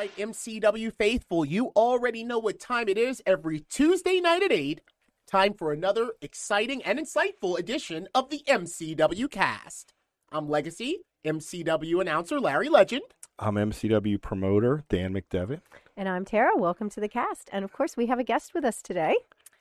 right, MCW faithful, you already know what time it is every Tuesday night at 8. Time for another exciting and insightful edition of the MCW cast. I'm Legacy, MCW announcer Larry Legend. I'm MCW promoter Dan McDevitt. And I'm Tara. Welcome to the cast. And of course, we have a guest with us today.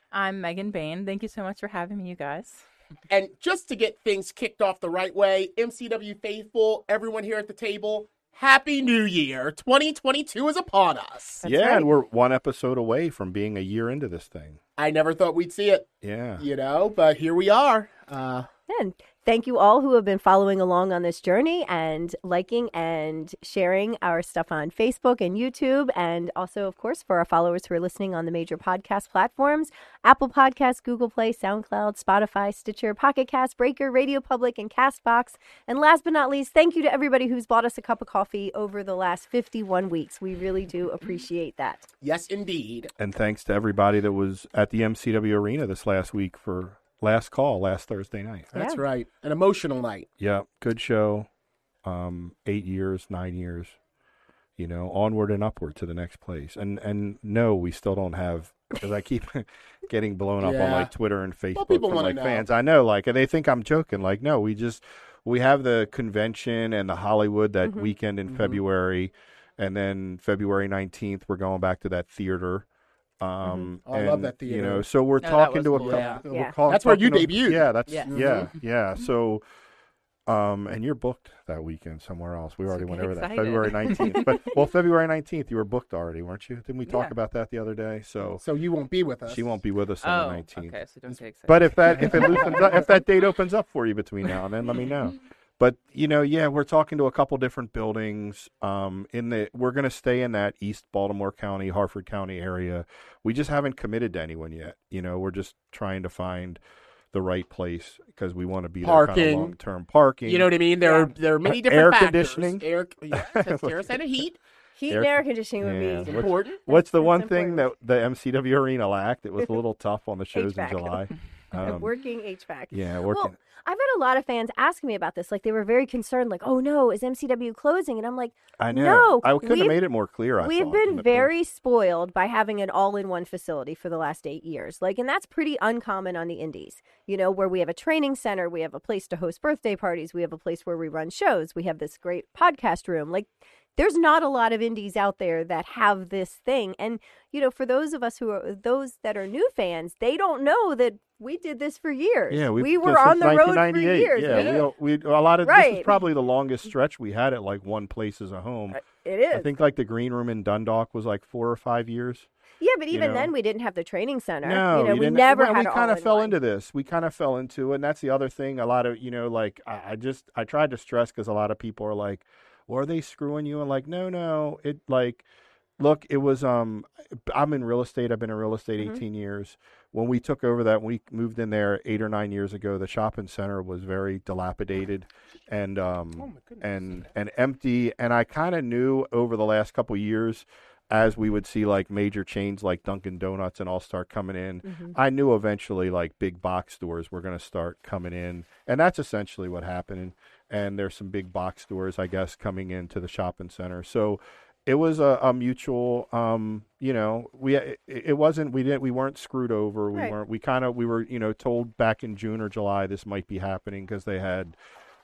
I'm Megan Bain. Thank you so much for having me, you guys. And just to get things kicked off the right way, MCW faithful, everyone here at the table, Happy New Year. 2022 is upon us. That's yeah, right. and we're one episode away from being a year into this thing. I never thought we'd see it, Yeah. you know, but here we are. Uh, And thank you all who have been following along on this journey and liking and sharing our stuff on Facebook and YouTube. And also, of course, for our followers who are listening on the major podcast platforms Apple Podcasts, Google Play, SoundCloud, Spotify, Stitcher, Pocket Cast, Breaker, Radio Public, and Castbox. And last but not least, thank you to everybody who's bought us a cup of coffee over the last 51 weeks. We really do appreciate that. yes, indeed. And thanks to everybody that was at the MCW arena this last week for last call last Thursday night. That's Yeah. right. An emotional night. Yeah, good show. Um, eight years, nine years. You know, onward and upward to the next place. And and no, we still don't have because I keep getting blown up on Yeah. like Twitter and Facebook people from like know. fans. I know, like, and they think I'm joking. Like, no, we just we have the convention and the Hollywood that Mhm. weekend in Mhm. February, and then February nineteenth we're going back to that theater. Um, Oh, I love and, that You know, so we're No, talking to a cool, couple. yeah. we're call- That's where you talking debuted. Yeah, that's Yes. yeah, yeah. So, um, and you're booked that weekend somewhere else. We already get went over that. February nineteenth, but well, February nineteenth, you were booked already, weren't you? Didn't we talk Yeah. about that the other day? So So you won't be with us. she won't be with us on Oh, the nineteenth. okay. So don't get excited. But if that if it loosens up, if that date opens up for you between now and then, let me know. But you know, yeah, we're talking to a couple different buildings. Um, in the we're going to stay in that East Baltimore County, Harford County area. We just haven't committed to anyone yet. You know, we're just trying to find the right place because we want to be there kind Parking. of long term parking. You know what I mean? There are there are many different Air factors. conditioning. Air, yeah, said heat. Heat Air- and air conditioning would Yeah. be What's- important. What's the That's one thing that important. the MCW arena lacked? It was a little tough on the shows in. July. Um, working HVAC. yeah, working. Well, I've had a lot of fans asking me about this. Like they were very concerned, like, "Oh no, is MCW closing?" And I'm like, I know. no, I couldn't have made it more clear. I "We've been very spoiled by having an all-in-one facility for the last eight years. Like, and that's pretty uncommon on the Indies. You know, where we have a training center, we have a place to host birthday parties, we have a place where we run shows, we have this great podcast room. Like, there's not a lot of indies out there that have this thing. And you know, for those of us who are those that are new fans, they don't know that we did this for years. Yeah, we were on the road for 1998. years. Yeah, We- we, we a lot of this is probably the longest stretch we had at like one place as a home. Uh, it is. I think like the green room in Dundalk was like four or five years. Yeah, but you even know. then we didn't have the training center. No, you know, you we never well, we kind of fell one. into this. We kind of fell into it, and that's the other thing. A lot of you know, like I, I just I tried to stress because a lot of people are like, "Well, are they screwing you?" And like, no, no, it like. Look, it was um I'm in real estate. I've been in real estate Mhm. 18 years. When we took over that, we moved in there 8 or 9 years ago. The shopping center was very dilapidated and um Oh goodness. and and empty and I kind of knew over the last couple years as we would see like major chains like Dunkin Donuts and all start coming in Mhm. I knew eventually like big box stores were going to start coming in, and that's essentially what happened. And, and there's some big box stores, I guess, coming into the shopping center. So it was a, a mutual, um, you know, we it, it wasn't we didn't we weren't screwed over. We Right. weren't we kind of we were you know told back in June or July this might be happening because they had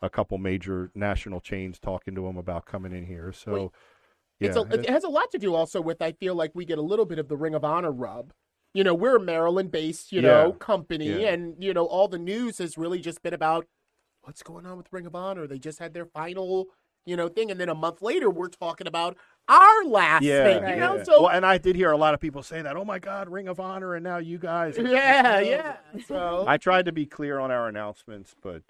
a couple major national chains talking to them about coming in here. So. Wait. Yeah, It's a, it has a lot to do also with I feel like we get a little bit of the Ring of Honor rub. You know, we're a Maryland based, you know, Yeah. company Yeah. and you know, all the news has really just been about what's going on with Ring of Honor. They just had their final, you know, thing and then a month later we're talking about our last yeah, thing, Right. you know? yeah. So well, and I did hear a lot of people say that. Oh my God, Ring of Honor, and now you guys. yeah, yeah. So I tried to be clear on our announcements, but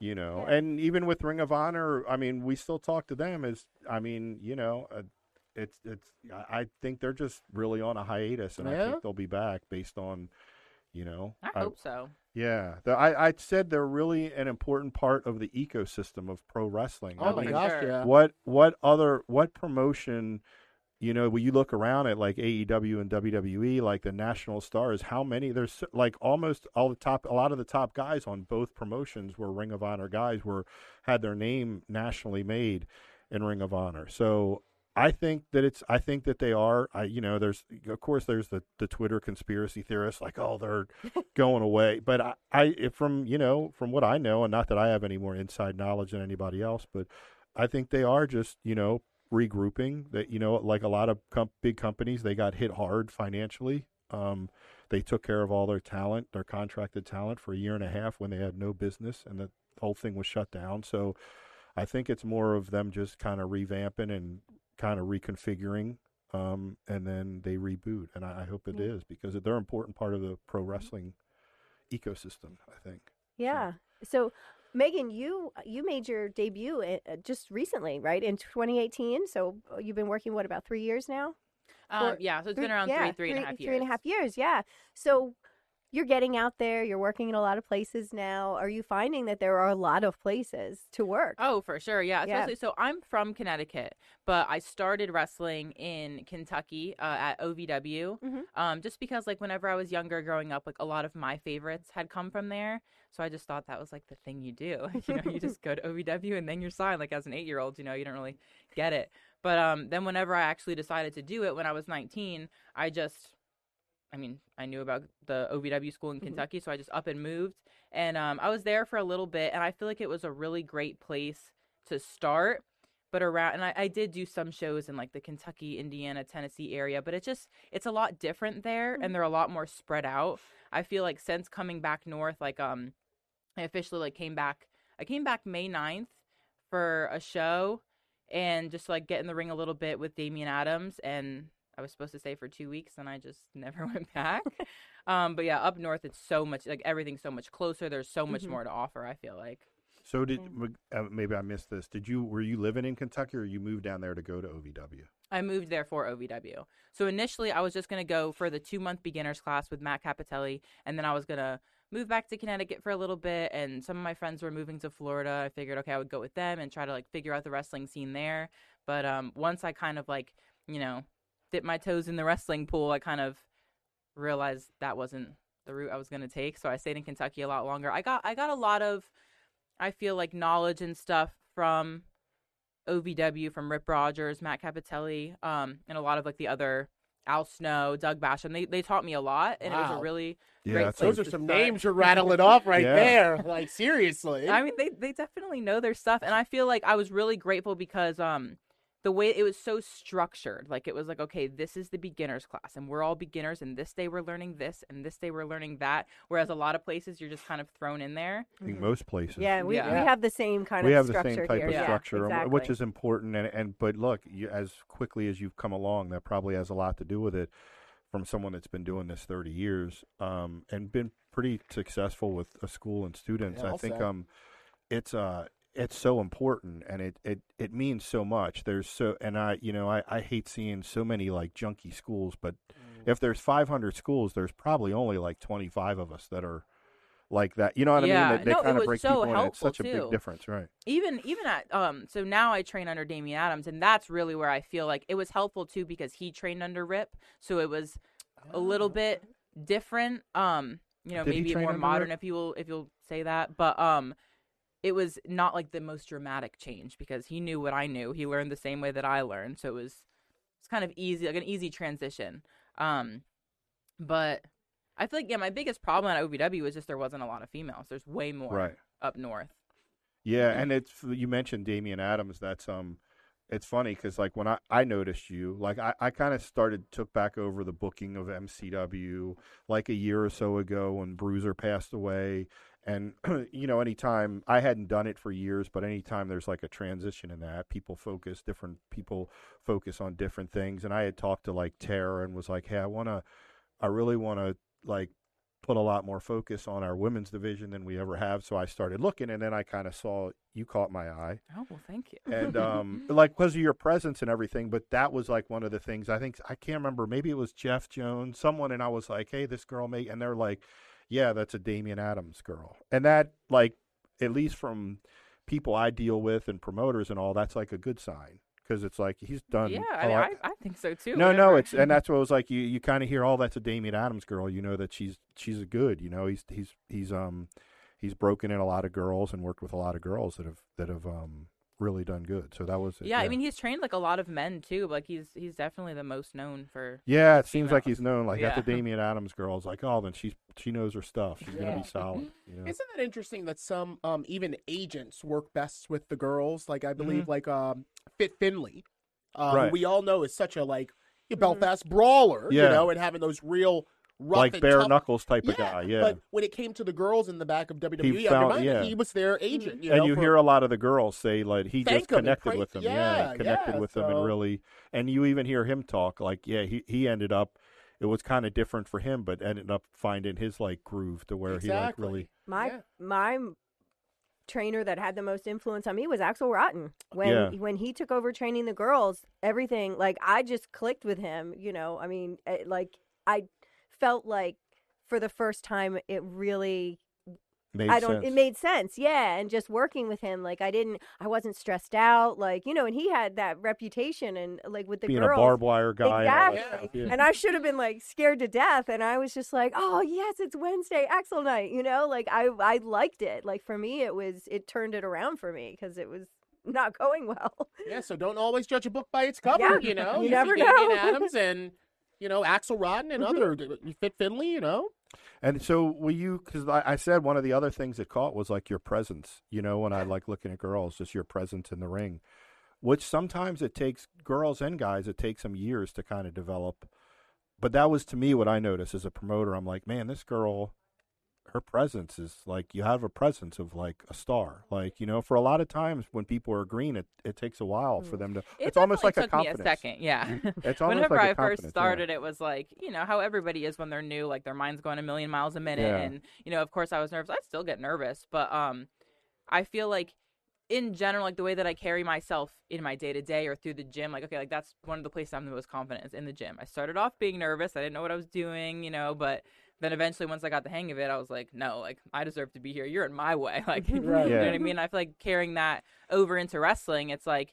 you know, Yeah. and even with Ring of Honor, I mean, we still talk to them. As I mean, you know, uh, it's it's. I I think they're just really on a hiatus, and I think they'll be back based on, you know, I hope so. Yeah. The, I I said they're really an important part of the ecosystem of pro wrestling. Oh I Oh my mean, gosh, yeah. what what other what promotion you know when you look around at like AEW and WWE like the national stars how many there's like almost all the top a lot of the top guys on both promotions were Ring of Honor guys were had their name nationally made in Ring of Honor so I think that it's. I think that they are. I, you know, there's of course there's the the Twitter conspiracy theorists like, oh, they're going away. But I, I, from you know, from what I know, and not that I have any more inside knowledge than anybody else, but I think they are just you know regrouping. That you know, like a lot of com- big companies, they got hit hard financially. Um, they took care of all their talent, their contracted talent, for a year and a half when they had no business, and the whole thing was shut down. So. I think it's more of them just kind of revamping and kind of reconfiguring um, and then they reboot and I, I hope it is because they're an important part of the pro wrestling ecosystem i think Yeah. So, Megan, you you made your debut uh, just recently, right? In 2018. So uh, you've been working what about three years now? Um, Or yeah, so it's Three- been around yeah, three, three and a half years. Three and a half years, yeah. So you're getting out there. You're working in a lot of places now. Are you finding that there are a lot of places to work? Oh, for sure. Yeah. Yeah. Especially, so I'm from Connecticut, but I started wrestling in Kentucky uh, at OVW. Mhm. Um, just because, like, whenever I was younger, growing up, like, a lot of my favorites had come from there. So I just thought that was like the thing you do. you know, you just go to OVW and then you're signed. Like, as an eight year old, you know, you don't really get it. But um, then whenever I actually decided to do it when I was 19, I just I mean, I knew about the OVW school in Mhm. Kentucky, so I just up and moved. And um, I was there for a little bit, and I feel like it was a really great place to start. But around, and I, I did do some shows in like the Kentucky, Indiana, Tennessee area, but it's just, it's a lot different there, and they're a lot more spread out. I feel like since coming back north, like, um, I officially like came back, I came back May 9th for a show and just like get in the ring a little bit with Damian Adams and I was supposed to stay for two weeks and I just never went back. um, but yeah, up north it's so much like everything's so much closer. There's so much Mhm. more to offer. I feel like. so did uh, maybe i missed this did you were you living in kentucky or you moved down there to go to ovw I moved there for OVW. So initially, I was just going to go for the two month beginners class with Matt Cappotelli, and then I was going to move back to Connecticut for a little bit. And some of my friends were moving to Florida. I figured, okay, I would go with them and try to like figure out the wrestling scene there. But um, once I kind of like, you know, dip my toes in the wrestling pool, I kind of realized that wasn't the route I was going to take. So I stayed in Kentucky a lot longer. I got I got a lot of, I feel like knowledge and stuff from OVW from Rip Rogers, Matt Cappotelli, um, and a lot of like the other Al Snow, Doug Basham. They they taught me a lot, and it was a really yeah Great that's Those are to some start. names you're rattling off right Yeah. there. Like seriously. I mean, they they definitely know their stuff, and I feel like I was really grateful because um, the way it was so structured, like it was like, okay, this is the beginners class, and we're all beginners, and this day we're learning this, and this day we're learning that. Whereas a lot of places you're just kind of thrown in there. I think most places Yeah, we, Yeah. we have the same kind we of have the structure same type here. of yeah, structure, um, exactly. which is important. And, and but look, you, as quickly as you've come along, that probably has a lot to do with it. From someone that's been doing this thirty years um, and been pretty successful with a school and students, Yeah, I think um, it's uh it's so important and it, it it means so much. There's so and I you know I, I hate seeing so many like junky schools, but Mm. if there's 500 schools, there's probably only like 25 of us that are like that. You know what I mean? They, they No, kind of break so people in. It's such a big difference, right? even even at um so now I train under Damian Adams and that's really where I feel like it was helpful too because he trained under Rip so it was a little bit different um you know Did maybe more modern Rip? if you will if you'll say that but um it was not like the most dramatic change because he knew what I knew he learned the same way that I learned so it was it's kind of easy like an easy transition um but I feel like yeah my biggest problem at OVW was just there wasn't a lot of females there's way more Right. up north Yeah, and it's you mentioned Damian Adams. That's um, it's funny because like when I I noticed you, like I I kind of started took back over the booking of MCW like a year or so ago when Bruiser passed away, and you know anytime I hadn't done it for years, but anytime there's like a transition in that, people focus different people focus on different things, and I had talked to like Tara and was like, hey, I want to, I really want to like put a lot more focus on our women's division than we ever have. So I started looking, and then I kind of saw you caught my eye, oh well thank you and um, like because of your presence and everything. But that was like one of the things I think I can't remember. Maybe it was Jeff Jones, someone, and I was like, "Hey, this girl may," and they're like, "Yeah, that's a Damian Adams girl," and that like at least from people I deal with and promoters and all, that's like a good sign because it's like he's done. Yeah, I, mean, I, I think so too. no, no, it's and that's what it was like. You you kind of hear, oh, that's a Damian Adams girl. You know that she's she's a good. You know, he's he's he's um he's broken in a lot of girls and worked with a lot of girls that have that have um really done good. So that was it. Yeah, I mean, he's trained like a lot of men too. Like he's he's definitely the most known for. Yeah, it seems like he's known. Like at the Yeah. Damian Adams girls, like, oh, then she's she knows her stuff. She's gonna be solid. You know? Isn't that interesting that some um, even agents work best with the girls? Like I Mm-hmm. believe like um, Fit Finlay, uh, who Right. we all know is such a like a Belfast brawler, yeah. you know, and having those real rough like and bare tough- knuckles type of guy. Yeah. But when it came to the girls in the back of WWE, He found- yeah. he was their agent. You and know, you for- hear a lot of the girls say like he just connected pray- with them. yeah, connected yeah, with them and really. And you even hear him talk like, yeah, he he ended up. It was kind of different for him, but ended up finding his like groove to where he like really. My Yeah. my trainer that had the most influence on me was Axel Rotten. When Yeah. when he took over training the girls, everything like I just clicked with him. You know, I mean, eh, like I felt like for the first time it really Made I don't. sense. It made sense, yeah. And just working with him, like I didn't, I wasn't stressed out, like you know. And he had that reputation, and like with the being girls, a barbed wire guy. and Exactly. stuff, yeah. and I should have been like scared to death, and I was just like, oh yes, it's Wednesday, Axel night, you know. Like I, I liked it. Like for me, it was, it turned it around for me because it was not going well. Yeah, so don't always judge a book by its cover. Yeah, You know, you see never Damian know. Adams and you know Axel Rotten and Mhm. other Fit Finlay. You know, And so, will you? Because I, I said one of the other things that caught was like your presence. You know, when I like looking at girls, just your presence in the ring, which sometimes it takes girls and guys. It takes them years to kind of develop. But that was to me what I noticed as a promoter. I'm like, man, this girl, her presence is like you have a presence of like a star. Like you know, for a lot of times when people are green, it, it takes a while for them to. It it's almost like a confidence. me a second, yeah. It's almost Whenever like a I first yeah. started, it was like you know how everybody is when they're new, like their mind's going a million miles a minute, Yeah. and you know, of course, I was nervous. I still get nervous, but um, I feel like in general, like the way that I carry myself in my day to day or through the gym, like okay, like that's one of the places I'm the most confident is in the gym. I started off being nervous. I didn't know what I was doing, you know, but then eventually once I got the hang of it, I was like, no, like I deserve to be here. You're in my way. Like you Right. know Yeah. what I mean? I feel like carrying that over into wrestling, it's like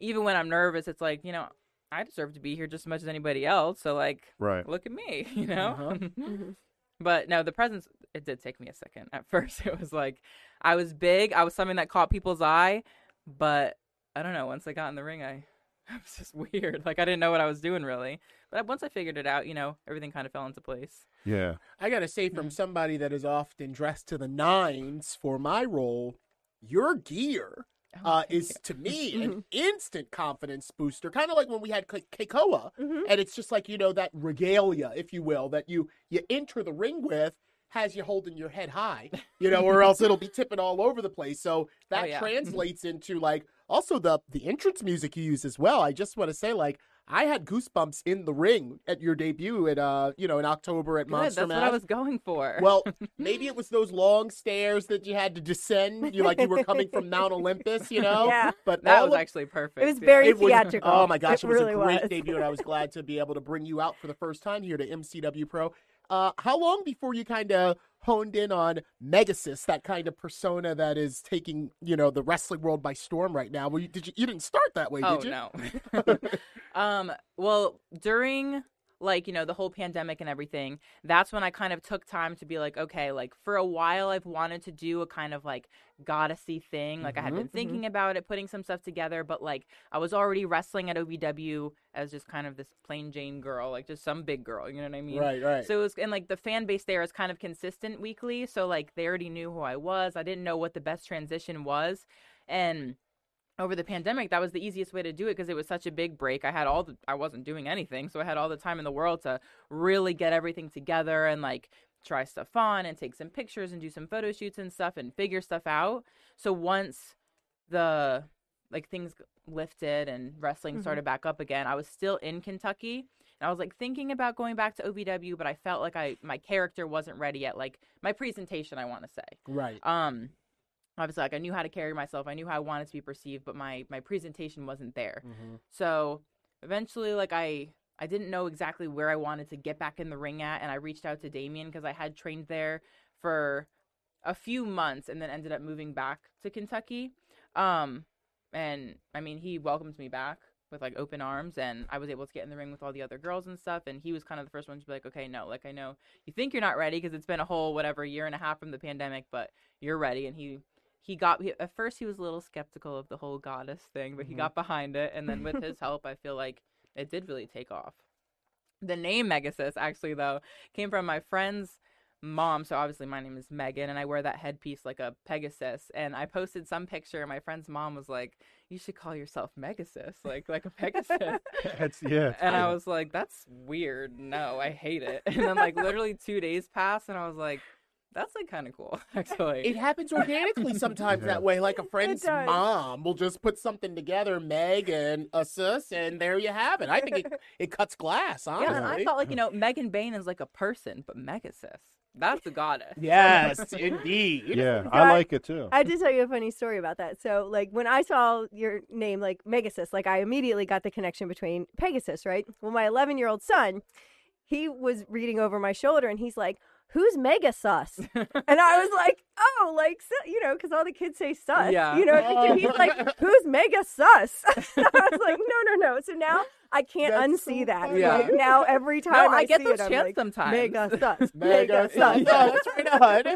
even when I'm nervous, it's like, you know, I deserve to be here just as much as anybody else. So like Right. look at me, you know? Uh-huh. Mhm. but no, the presence it did take me a second. At first it was like I was big, I was something that caught people's eye, but I don't know, once I got in the ring I it was just weird. Like I didn't know what I was doing really. But once I figured it out, you know, everything kind of fell into place. Yeah. I gotta say, from somebody that is often dressed to the nines for my role, your gear Oh, uh, thank is you. to me an instant confidence booster. Kind of like when we had Ke- Keikoa, Mhm. and it's just like you know that regalia, if you will, that you you enter the ring with has you holding your head high, you know, or else it'll be tipping all over the place. So that Oh, yeah. translates into like also the the entrance music you use as well. I just want to say like. I had goosebumps in the ring at your debut at uh you know in October at Good, Monster that's Mass. what I was going for. Well, maybe it was those long stairs that you had to descend. You like you were coming from Mount Olympus, you know. Yeah. But that was of- actually perfect. It was yeah. very it was, theatrical. Oh my gosh, it, It was really a great was. debut, and I was glad to be able to bring you out for the first time here to MCW Pro. Uh, how long before you kind of honed in on Megasis, that kind of persona that is taking you know the wrestling world by storm right now? Well, you, did you you didn't start that way, oh did you? no. um. Well, during like you know the whole pandemic and everything, that's when I kind of took time to be like, okay, like for a while I've wanted to do a kind of like goddessy thing. Like I had Mhm. been thinking about it, putting some stuff together, but like I was already wrestling at OVW as just kind of this plain Jane girl, like just some big girl. You know what I mean? Right, right. So it was, and like the fan base there is kind of consistent weekly. So like they already knew who I was. I didn't know what the best transition was. And over the pandemic, that was the easiest way to do it because it was such a big break. I had all the, I wasn't doing anything. So I had all the time in the world to really get everything together and like try stuff on and take some pictures and do some photo shoots and stuff and figure stuff out. So once the, like things lifted and wrestling Mhm. started back up again, I was still in Kentucky and I was like thinking about going back to OVW, but I felt like I my character wasn't ready yet. Like my presentation, I want to say. right. Um, obviously, like I knew how to carry myself. I knew how I wanted to be perceived, but my my presentation wasn't there. Mhm. So eventually, like I I didn't know exactly where I wanted to get back in the ring at, and I reached out to Damian because I had trained there for a few months, and then ended up moving back to Kentucky. Um, and I mean, he welcomed me back with like open arms, and I was able to get in the ring with all the other girls and stuff. And he was kind of the first one to be like, "Okay, no, like I know you think you're not ready because it's been a whole whatever year and a half from the pandemic, but you're ready." And he he got he, at first he was a little skeptical of the whole goddess thing, but he Mhm. got behind it, and then with his help, I feel like it did really take off. The name Megasis actually though came from my friend's mom. So obviously my name is Megan, and I wear that headpiece like a Pegasus. And I posted some picture, and my friend's mom was like, "You should call yourself Megasis, like like a Pegasus." It's, yeah. it's and I was like, "That's weird. No, I hate it." And then like literally two days passed, and I was like, "That's like kind of cool, actually." It happens organically sometimes Yeah. that way. Like a friend's mom will just put something together, Meg and a sis, and there you have it. I think it, it cuts glass, honestly. yeah, and I thought like you know Megan Bain is like a person, but Megasis, that's a goddess. Yes, indeed. yeah, I- I like it too. I did tell you a funny story about that. So, like, when I saw your name, like Megasus, like, I immediately got the connection between Pegasus, right? Well, my 11 year old son, he was reading over my shoulder and he's like, Who's mega sus? and I was like, Oh, like, so, you know, because all the kids say sus. Yeah. You know, he's like, Who's Megasus? and I was like, No, no, no. So now I can't That's unsee so that. Yeah. Like, now every time No, I, I get see those it, chants like, sometimes. Megasus. Mega Megasus. sus. Yeah, that's right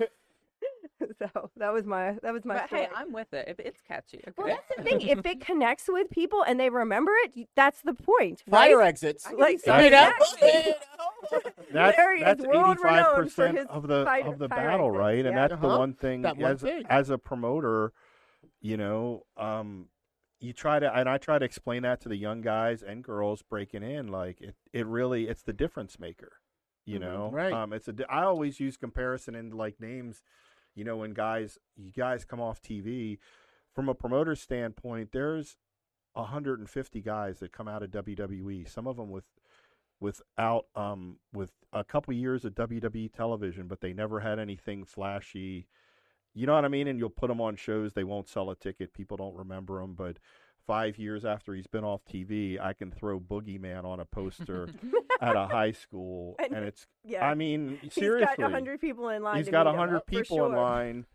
on. So that was my that was my But story. hey, I'm with it. If it's catchy, okay. Well, that's the thing. If it connects with people and they remember it, that's the point. Fire right? exits. Like, so You know? exactly. That's Larry is that's world eighty-five renowned for percent his of the fire- of the battle, exits, right? And that's the Uh-huh. one thing one as thing. as a promoter, you know, um, you try to and I try to explain that to the young guys and girls breaking in. Like it, it really it's the difference maker. You Mhm. know, Right. Um, it's a i always use comparison in like names. You know, when guys you guys come off TV, from a promoter standpoint, there's 150 guys that come out of WWE. Some of them with without um with a couple years of WWE television, but they never had anything flashy. You know what I mean? And you'll put them on shows, they won't sell a ticket, people don't remember them, but five years after he's been off TV, I can throw Boogeyman on a poster at a high school, And- and it's. Yeah. I mean, He's seriously, got hundred people in line. he's got a hundred people in line.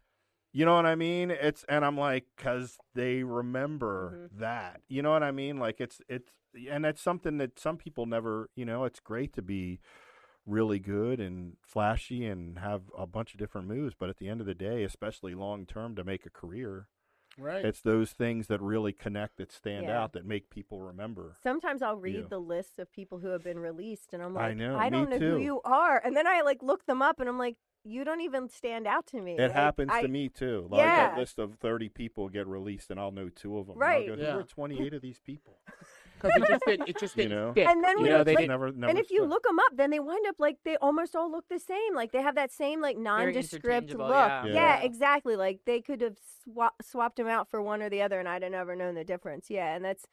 You know what I mean? It's and I'm like, cause they remember Mm-hmm. that. You know what I mean? Like it's it's and it's something that some people never. You know, it's great to be really good and flashy and have a bunch of different moves, but at the end of the day, especially long term to make a career, Right. it's those things that really connect that stand Yeah. out that make people remember. Sometimes I'll read Yeah. the list of people who have been released, and I'm like, I like, know, I don't me know who you are, and then I like look them up, and I'm like, you don't even stand out to me. It Like, happens I- to me too. Like Yeah. that list of thirty people get released, and I'll know two of them. Right. I'll go, Yeah. Who are twenty-eight of these people? Because it just didn't, it just You didn't know? fit. And then you when know, they like- never, never and if you look them up, then they wind up like they almost all look the same. Like they have that same like nondescript look. interchangeable, yeah. Yeah. exactly. Like they could have swap- swapped them out for one or the other, and I'd have never known the difference. Yeah, and that's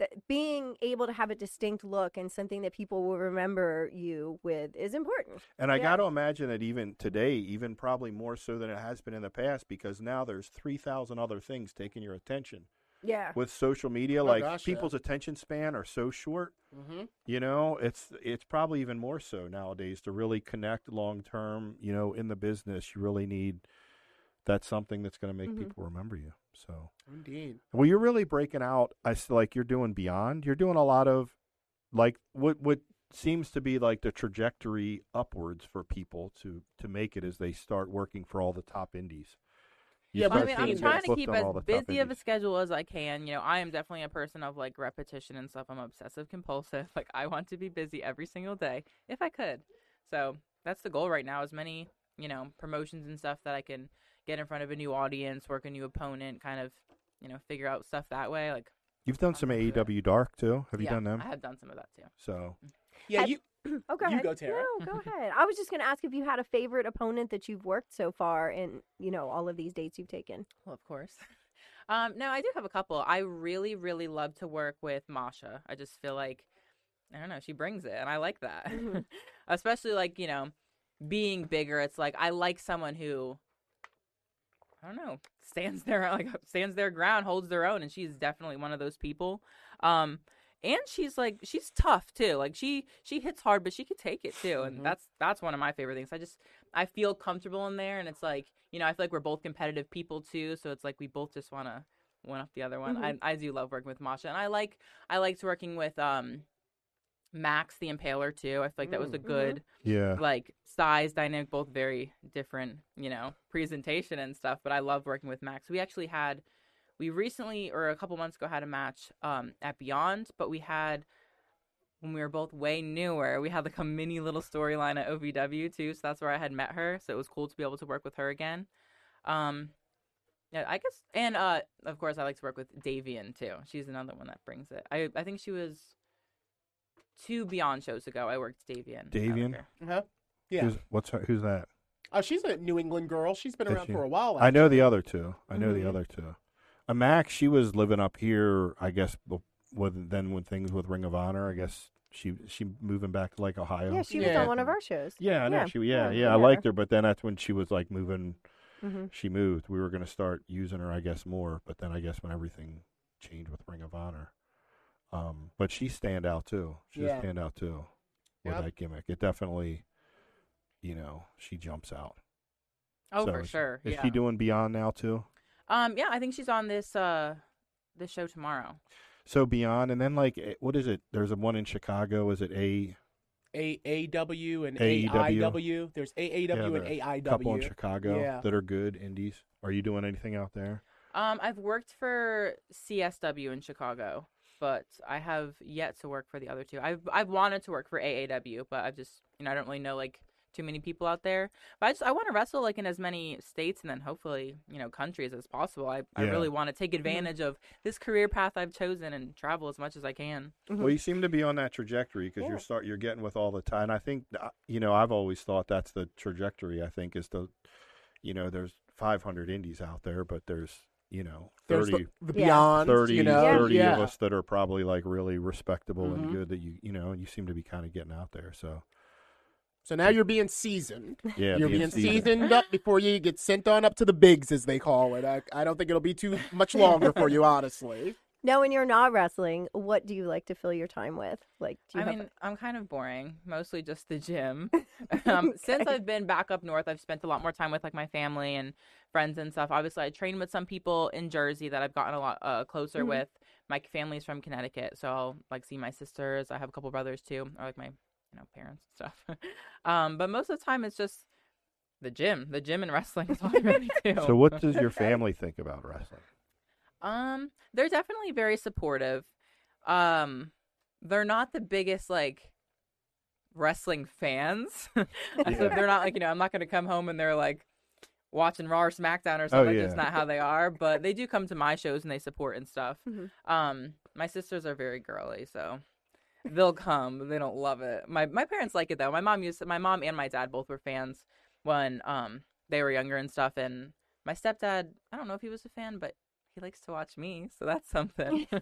that being able to have a distinct look and something that people will remember you with is important. And I Yeah. got to imagine that even today, even probably more so than it has been in the past, because now there's 3,000 other things taking your attention. Yeah. With social media, Oh, like gosh, yeah. people's attention span are so short, hmm you know, it's it's probably even more so nowadays to really connect long term, you know, in the business. You really need that's something that's going to make Mhm. people remember you. So, Indeed. well, you're really breaking out. I s- like you're doing beyond. You're doing a lot of like what what seems to be like the trajectory upwards for people to to make it as they start working for all the top indies. You Yeah, Well, I mean, I'm trying to keep as all the top busy of a schedule as I can. You know, I am definitely a person of like repetition and stuff. I'm obsessive compulsive. Like I want to be busy every single day if I could. So that's the goal right now. As many you know promotions and stuff that I can get in front of a new audience, work a new opponent, kind of you know figure out stuff that way. Like You've done some I'm into. AEW Dark too. Have you yeah, done them? I have done some of that too. So mm. Yeah, I- you. Oh, go You ahead. go, Tara. No, go ahead. I was just going to ask if you had a favorite opponent that you've worked so far in, you know, all of these dates you've taken. Well, of course. Um, no, I do have a couple. I really, really love to work with Masha. I just feel like I don't know, she brings it, and I like that. Mhm. Especially like you know, being bigger. It's like I like someone who I don't know stands there like stands their ground, holds their own, and she's definitely one of those people. Um, and she's like she's tough too. Like she she hits hard, but she can take it too, and Mhm. that's that's one of my favorite things. I just I feel comfortable in there, and it's like you know I feel like we're both competitive people too, so it's like we both just want to one up the other one. Mhm. I I do love working with Masha, and I like I liked working with um Max the Impaler too. I feel like that was a Mm, good Yeah. like size dynamic, both very different, you know, presentation and stuff. But I love working with Max. We actually had, we recently or a couple months ago had a match um, at Beyond, but we had when we were both way newer, we had like a mini little storyline at OVW too. So that's where I had met her. So it was cool to be able to work with her again. Um, yeah, I guess, and uh, of course, I like to work with Davienne too. She's another one that brings it. I I think she was two Beyond shows ago. I worked Davienne. Davienne? Uh-huh. Yeah. Who's, what's her, who's that? Oh, she's a New England girl. She's been Is around she? for a while. I know the other two. I know Mhm. the other two. A Max, she was living up here. I guess with then when things with Ring of Honor. I guess she she moving back to like Ohio. Yeah, she was Yeah. on one of our shows. Yeah, I know Yeah, she. Yeah, yeah, yeah, I liked her, but then that's when she was like moving. hmm She moved. We were going to start using her, I guess, more. But then I guess when everything changed with Ring of Honor, um, but she stand out too. She Yeah. stand out too with Yep. that gimmick. It definitely, you know, she jumps out. Oh, So for is- sure. Is yeah. she doing Beyond now too? Um, yeah, I think she's on this uh this show tomorrow. So Beyond, and then like, eh, what is it? There's a one in Chicago. Is it a A and AIW. There's AAW and AIW. couple in Chicago Yeah. that are good indies? Are you doing anything out there? Um, I've worked for CSW in Chicago, but I have yet to work for the other two. I've I've wanted to work for AAW, but I've just you know I don't really know like too many people out there. But I just I want to wrestle like in as many states and then hopefully you know countries as possible. I I really want to take advantage of this career path I've chosen and travel as much as I can. Well, you seem to be on that trajectory because Yeah. you're start you're getting with all the time. I think uh, you know I've always thought that's the trajectory. I think is the, you know, there's 500 indies out there, but there's you know 30, the, the Beyond. 30, you know? 30 yeah. of us that are probably like really respectable Mhm. and good that you you know you seem to be kind of getting out there. So So now you're being seasoned. yeah, you're being being seasoned. seasoned up before you get sent on up to the bigs, as they call it. I, I don't think it'll be too much longer for you, honestly. Now, when you're not wrestling, what do you like to fill your time with? Like, do you I have mean, I'm kind of boring. Mostly just the gym. um, Since I've been back up north, I've spent a lot more time with like my family and friends and stuff. Obviously, I train with some people in Jersey that I've gotten a lot uh, closer Mhm. with. My family's from Connecticut, so I'll like see my sisters. I have a couple brothers too, or like my you know parents and stuff. um, but most of the time, it's just the gym. The gym and wrestling is all I really do. So what does your family think about wrestling? Um, they're definitely very supportive. Um, they're not the biggest like wrestling fans. so Yeah. they're not like you know I'm not gonna come home and they're like watching Raw or SmackDown or Oh, something. That's yeah. not how they are. But they do come to my shows and they support and stuff. Mhm. Um, my sisters are very girly, so they'll come. They don't love it. My my parents like it though. My mom used my mom and my dad both were fans when um they were younger and stuff. And my stepdad, I don't know if he was a fan, but he likes to watch me, so that's something.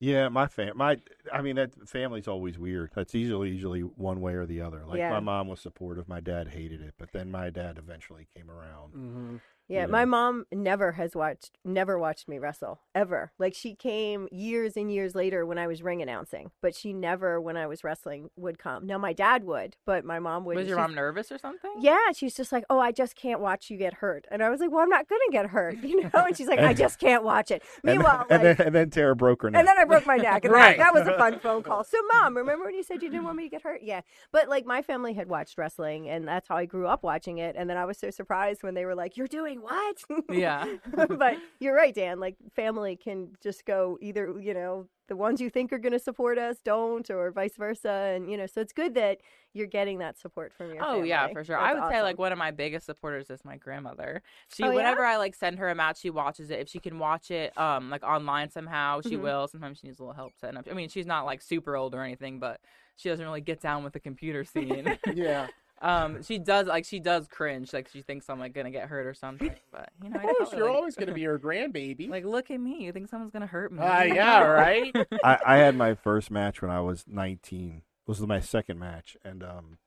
Yeah, my fam, my, I mean, that family's always weird. That's usually usually one way or the other. Like Yeah. my mom was supportive, my dad hated it, but then my dad eventually came around. Mm-hmm. Yeah, my mom never has watched, never watched me wrestle ever. Like she came years and years later when I was ring announcing, but she never, when I was wrestling, would come. Now my dad would, but my mom would. was your mom nervous or something? Yeah, she's just like, oh, I just can't watch you get hurt, and I was like, well, I'm not gonna get hurt, you know. And she's like, I just can't watch it. Meanwhile, and like, then and then Tara broke her neck. and then I broke my neck. And Right. that, that was a fun phone call. So, mom, remember when you said you didn't want me to get hurt? Yeah. But like my family had watched wrestling, and that's how I grew up watching it. And then I was so surprised when they were like, "You're doing what?" Yeah. but you're right, Dan. Like family can just go either, you know, the ones you think are going to support us don't, or vice versa. And you know, so it's good that you're getting that support from your. Oh yeah, family. for sure. That's I would say like one of my biggest supporters is my grandmother. She Oh, yeah? whenever I like send her a match, she watches it. If she can watch it um like online somehow, she Mhm. will. Sometimes she needs a little help setting up. I mean, she's not like super old or anything, but she doesn't really get down with the computer scene. Yeah. Um she does like she does cringe like she thinks I'm like going to get hurt or something, but you know, Of course, tell you're like- always going to be her grandbaby. like look at me. You think someone's going to hurt me? Ah, yeah, right? I, I had my first match when I was 19. This was my second match, and um,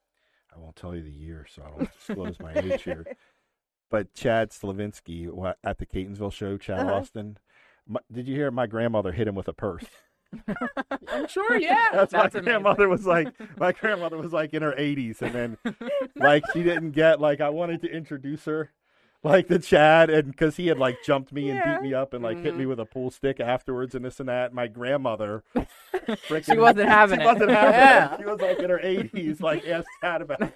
I won't tell you the year, so I don't disclose my age here. But Chad Slavinsky at the Catonsville show, Chad Uh-huh. Austin. My, did you hear my grandmother hit him with a purse? I'm sure, yeah. That's, That's my amazing. grandmother was like. My grandmother was like in her 80s, and then like she didn't get like I wanted to introduce her. like the Chad, and because he had like jumped me and beat me up and like hit me mm-hmm. with a pool stick afterwards and this and that. My grandmother, frickin- She wasn't having she it. wasn't having Yeah. it. She was like in her eighties, like asked Chad about it.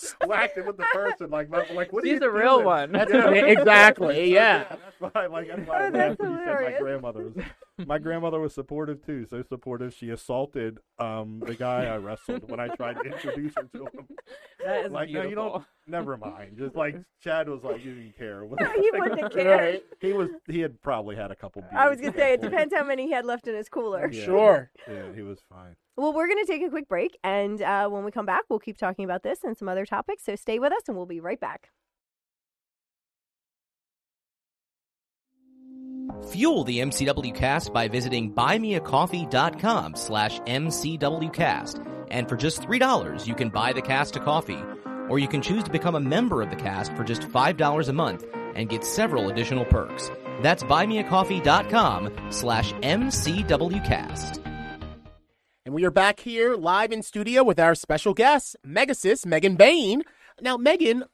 She whacked it with the person, like, like what are She's a real doing? one. That's Yeah. exactly, yeah. That's why, like, that's why I Oh, that's laughed when you said my hilarious. grandmother was. My grandmother was supportive too, so supportive. She assaulted um the guy I wrestled when I tried to introduce her to him. That is like, no, beautiful. you don't. Never mind. Just like Chad was like, you didn't care. he wouldn't have cared. Right. he was. He had probably had a couple. Beers I was gonna say it depends how many he had left in his cooler. Yeah. Sure. Yeah, he was fine. Well, we're going to take a quick break, and uh, when we come back, we'll keep talking about this and some other topics. So stay with us, and we'll be right back. Fuel the MCW cast by visiting buymeacoffee.com slash MCWcast. And for just $3, you can buy the cast a coffee. Or you can choose to become a member of the cast for just $5 a month and get several additional perks. That's buymeacoffee.com slash MCWcast. And we are back here live in studio with our special guest, Megasis Megan Bain. Now, Megan,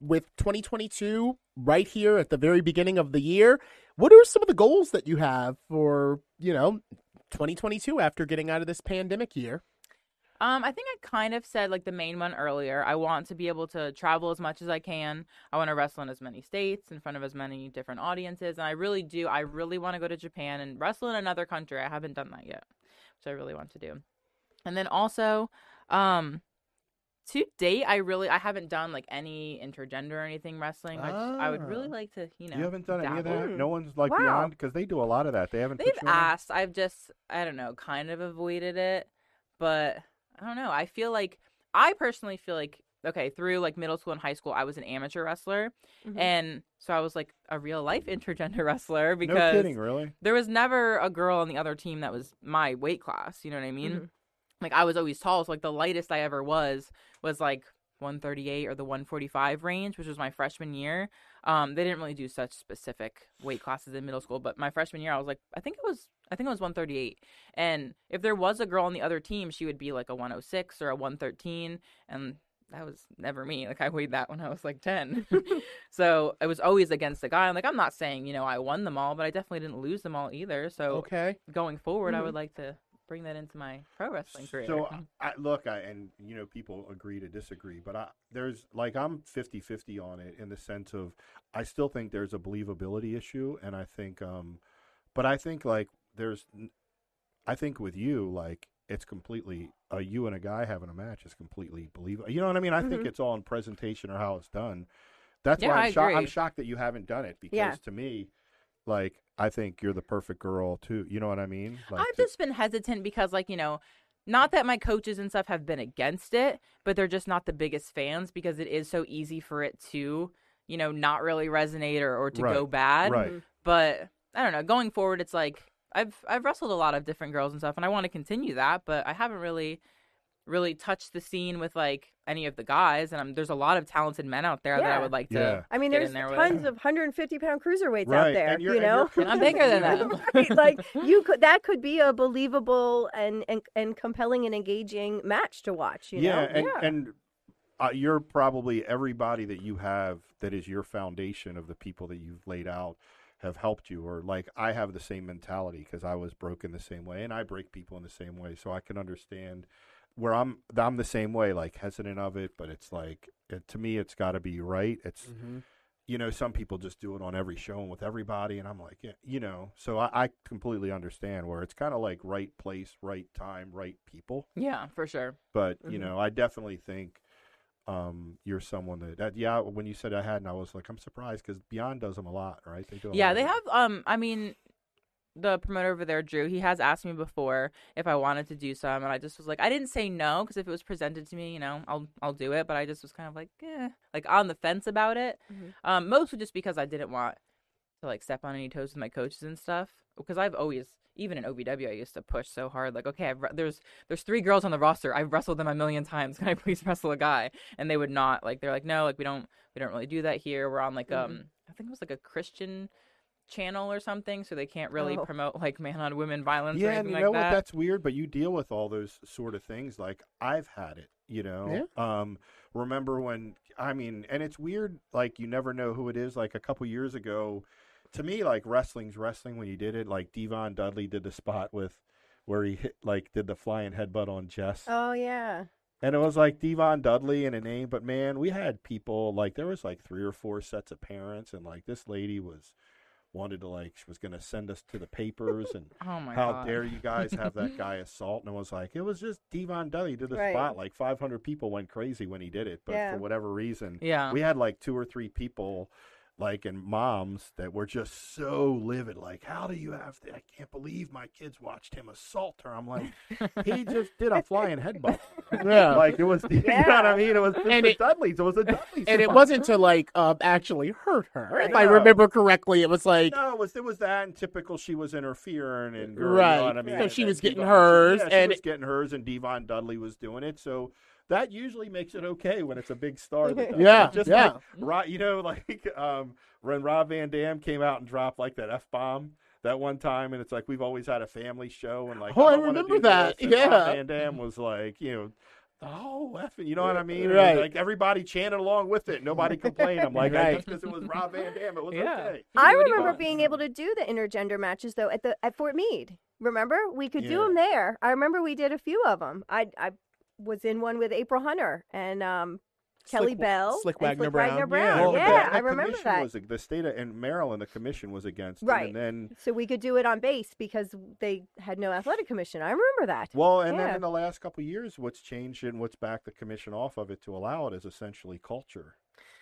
with 2022 right here at the very beginning of the year, what are some of the goals that you have for, you know, 2022 after getting out of this pandemic year? Um, I think I kind of said like the main one earlier. I want to be able to travel as much as I can. I want to wrestle in as many states in front of as many different audiences, and I really do. I really want to go to Japan and wrestle in another country. I haven't done that yet, which I really want to do. And then also, um, to date, I really I haven't done like any intergender or anything wrestling. I, just, I would really Ah. like to, you know. you haven't done any of that. No one's like Wow. beyond because they do a lot of that. They haven't. They've put you on that? asked. I've just, I don't know, kind of avoided it. But I don't know. I feel like, I personally feel like, okay, through like middle school and high school, I was an amateur wrestler. Mhm. And so I was like a real life intergender wrestler because No kidding, really. there was never a girl on the other team that was my weight class. You know what I mean? Mhm. Like I was always tall. So like the lightest I ever was was like 138 or the 145 range, which was my freshman year. Um, they didn't really do such specific weight classes in middle school, but my freshman year, I was like, I think it was, I think it was 138. And if there was a girl on the other team, she would be like a 106 or a 113, and that was never me. Like I weighed that when I was like 10. so it was always against the guy. I'm like, I'm not saying you know I won them all, but I definitely didn't lose them all either. So Okay. going forward, I Mhm. would like to bring that into my pro wrestling career. So I, look, I, and you know, people agree to disagree, but I, there's like I'm 50-50 on it in the sense of I still think there's a believability issue, and I think, um, but I think like there's, I think with you like it's completely uh, you and a guy having a match is completely believable. You know what I mean? I think Mhm. it's all in presentation or how it's done. That's Yeah, why I'm, shocked. I'm shocked that you haven't done it because Yeah. to me, like I think you're the perfect girl too. You know what I mean? Like, I've to- just been hesitant because, like, you know, not that my coaches and stuff have been against it, but they're just not the biggest fans because it is so easy for it to, you know, not really resonate or, or to Right, go bad. right. Mm-hmm. But I don't know. Going forward, it's like I've I've wrestled a lot of different girls and stuff, and I want to continue that, but I haven't really really touch the scene with like any of the guys, and I'm, there's a lot of talented men out there that I would like to. Yeah. I mean, there's there tons it. of 150 pound cruiserweights Right, out there. and you're- you and know, you're- And I'm bigger than them. Right, like you could that could be a believable and and, and compelling and engaging match to watch. You yeah, know, and yeah. and uh, you're probably everybody that you have that is your foundation of the people that you've laid out have helped you or like I have the same mentality because I was broken the same way and I break people in the same way so I can understand where I'm I'm the same way like hesitant of it but it's like it, to me it's got to be right it's Mm-hmm. you know some people just do it on every show and with everybody and I'm like yeah you know so I, I completely understand where it's kind of like right place right time right people Yeah, for sure. but you Mhm. know i definitely think um you're someone that, that yeah when you said i hadn't i was like i'm surprised because beyond does them a lot right they do a Yeah, they have. Um, I mean, the promoter over there, Drew, he has asked me before if I wanted to do some, and I just was like, I didn't say no because if it was presented to me, you know, I'll I'll do it. But I just was kind of like, eh, like on the fence about it. Mhm. Um, mostly just because I didn't want to like step on any toes with my coaches and stuff. Because I've always, even in OVW, I used to push so hard. Like, okay, I've, there's there's three girls on the roster. I've wrestled them a million times. Can I please wrestle a guy? And they would not. Like, they're like, no, like we don't we don't really do that here. We're on like Mhm. um, I think it was like a Christian channel or something, so they can't really Oh. promote like man on women violence or yeah and you like know that. what that's weird but you deal with all those sort of things like i've had it You know, Yeah. um, remember when? I mean, and it's weird. Like you never know who it is. Like a couple years ago, to me, like wrestling's wrestling. When you did it, like Devon Dudley did the spot with where he hit like did the flying headbutt on Jess. Oh yeah. And it was like Devon Dudley and a name, but man, we had people like there was like three or four sets of parents, and like this lady was wanted to like she was going to send us to the papers, and Oh my how god. dare you guys have that guy assault? And I was like it was just Devon Dudley did the Right. spot. Like 500 people went crazy when he did it, but Yeah. for whatever reason, Yeah. we had like two or three people. Like and moms that were just so livid, like, how do you have? To, I can't believe my kids watched him assault her. I'm like, he just did a flying headbutt. Yeah. Like it was, you know what I mean? It was And the it- Dudleys. It was a Dudleys. and it wasn't to like um, actually hurt her. If I remember correctly, it was like No, it was it was that and typical. She was interfering and girl, You Right. know what I mean? So And she was getting Devon- hers, Yeah, she and- was getting hers, and Devon Dudley was doing it. So that usually makes it okay when it's a big star. That does it. Yeah, just yeah. Like, right, you know, like um, when Rob Van Dam came out and dropped like that f bomb. That one time, and it's like we've always had a family show, and like Oh, I don't remember that. this, and Rob Yeah. Van Dam was like, you know, oh, effing, you know what I mean? And Right. Like everybody chanted along with it. Nobody complained. I'm like, Right. just because it was Rob Van Dam, it was Yeah. okay. I did what he remember being able to do the intergender matches though at the at Fort Meade. Remember, we could do them there. I remember we did a few of them. I I was in one with April Hunter and um, Kelly Slick- Bell, Slick Wagner Slick Brown. Wagner Brown. Yeah. Well, Yeah, the- I the remember that. Was, the state of in Maryland, the commission was against it, Right. and then So we could do it on base because they had no athletic commission. I remember that. well, and Yeah. then in the last couple of years, what's changed and what's backed the commission off of it to allow it is essentially culture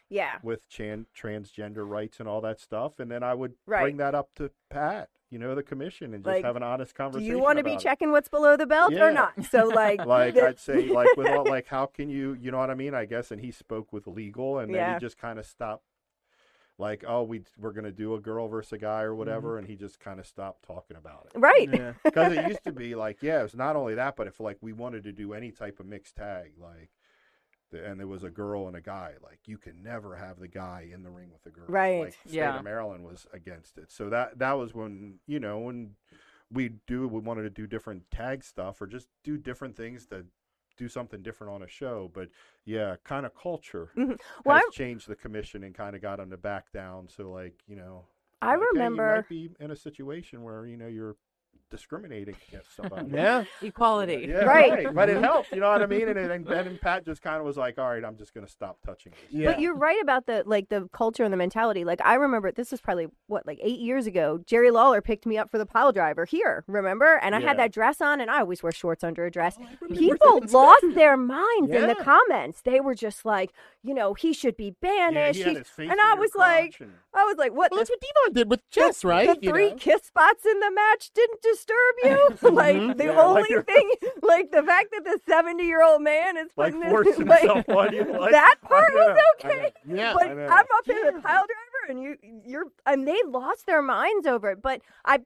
Yeah. with chan- transgender rights and all that stuff. And then I would Right. bring that up to Pat, you know, the commission, and just Like, have an honest conversation. Do you want to be it. checking what's below the belt Yeah. or not? So like, Like the- I'd say, like with all, like how can you, you know what I mean? I guess, and he spoke with legal, and then Yeah. he just kind of stopped. Like, oh, we we're gonna do a girl versus a guy or mm-hmm. whatever, and he just kind of stopped talking about it. right. Yeah. Because it used to be like, yeah, it's not only that, but if like we wanted to do any type of mixed tag, like, the, and there was a girl and a guy, like you can never have the guy in the ring with the girl. Right. Like, state Yeah. of Maryland was against it. So that that was when you know when we do we wanted to do different tag stuff or just do different things to do something different on a show. But yeah, kind of culture Mhm. Well, has I- changed the commission and kind of got them to back down. So like you know. I like, hey, you remember. might be in a situation where you know you're discriminating against somebody. Yeah. Equality. Yeah, Right. right. But it mm-hmm. helped, you know what I mean? And, and Ben and Pat just kind of was like, all right, I'm just going to stop touching this. Yeah. But you're right about the like the culture and the mentality. Like I remember this was probably what like eight years ago. Jerry Lawler picked me up for the pile driver here. Remember? And I Yeah. had that dress on, and I always wear shorts under a dress. Oh, People lost their minds in the comments. They were just like, you know, he should be Yeah, banished. he had his face and I was like, and- I was like, what? Well, the that's what Devon did with Jess, the- right? The You three know? kiss spots in the match didn't disturb you. like Mhm. the Yeah, only you're- thing, like the fact that the seventy-year-old man is like putting forcing this, like, himself on you. Like, that part was okay. Yeah. But. I'm up here the pile driver, and you, you're, and they lost their minds over it. But I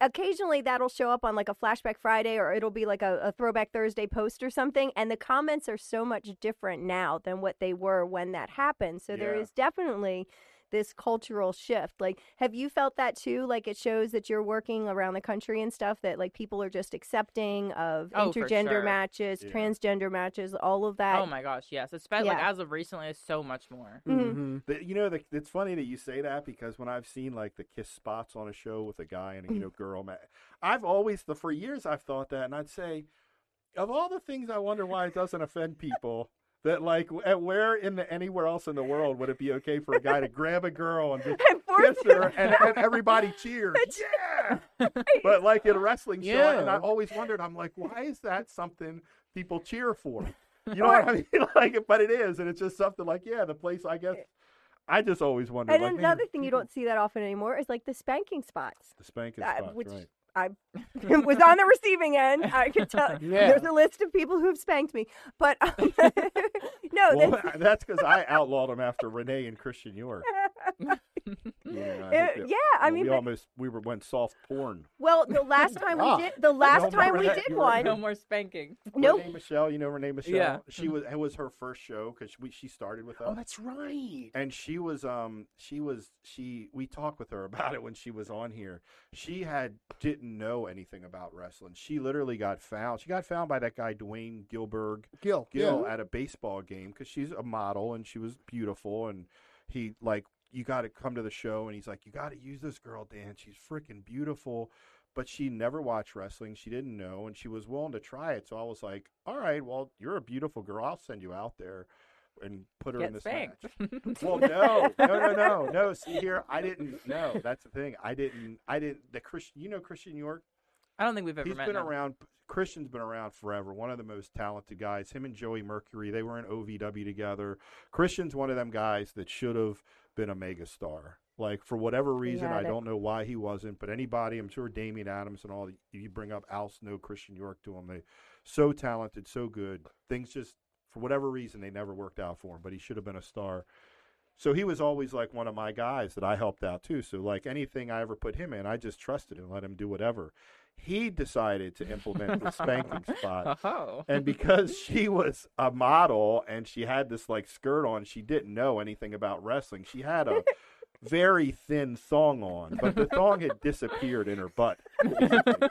occasionally that'll show up on like a flashback Friday, or it'll be like a, a throwback Thursday post or something. And the comments are so much different now than what they were when that happened. So there Yeah. is definitely this cultural shift. Like, have you felt that too? Like, it shows that you're working around the country and stuff. That like people are just accepting of Oh, intergender sure. matches, Yeah. transgender matches, all of that. Oh my gosh, yes. Especially like as of recently, it's so much more. Mhm. Mhm. The- you know, the, it's funny that you say that because when I've seen like the kiss spots on a show with a guy and a you know girl, ma- I've always the for years I've thought that, and I'd say, of all the things, I wonder why it doesn't offend people. That like, at where in the anywhere else in the world would it be okay for a guy to grab a girl and just And kiss her and, and everybody cheers? Yeah, but like in a wrestling show, and Yeah. I always wondered, I'm like, why is that something people cheer for? You know what I mean? Like, but it is, and it's just something like, yeah, the place. I guess I just always wondered. And like, man, another thing you don't see that often anymore is like the spanking spots. the spanking uh, spots, which right? I was on the receiving end. I can tell. Yeah. There's a list of people who've spanked me, but um, no, Well, that's- that's because I outlawed them after Renee and Christian York. You I It- that- yeah, I well, mean, we but- almost we were went soft porn. Well, the last time we Ah. did, the last No, time we Renee, did you one, no more spanking. Nope. Renee Michelle, you know Renee Michelle. Yeah. She was it was her first show because she started with us. Oh, that's right. and she was um she was she we talked with her about it when she was on here she had didn't know anything about wrestling she literally got found she got found by that guy dwayne gilberg Gil. gill yeah. at a baseball game because she's a model and she was beautiful and he like you got to come to the show and he's like you got to use this girl dan she's freaking beautiful but she never watched wrestling she didn't know and she was willing to try it so i was like all right well you're a beautiful girl i'll send you out there and put her in Get this spanked. match well, no, no, no, no, no. See here, I didn't. know. that's the thing. I didn't. I didn't. The Christian, you know, Christian York. I don't think we've ever He's met. been no. around. Christian's been around forever. One of the most talented guys. Him and Joey Mercury. They were in OVW together. Christian's one of them guys that should have been a megastar. Like for whatever reason, I don't know why he wasn't. But anybody, I'm sure Damian Adams and all. You bring up Al Snow, Christian York to him. They so talented, so good. Things just for whatever reason they never worked out for him. But he should have been a star. So he was always like one of my guys that I helped out too. So like anything I ever put him in, I just trusted him, let him do whatever. He decided to implement the spanking spot. Oh. And because she was a model and she had this like skirt on, she didn't know anything about wrestling. She had a very thin thong on, but the thong had disappeared in her butt.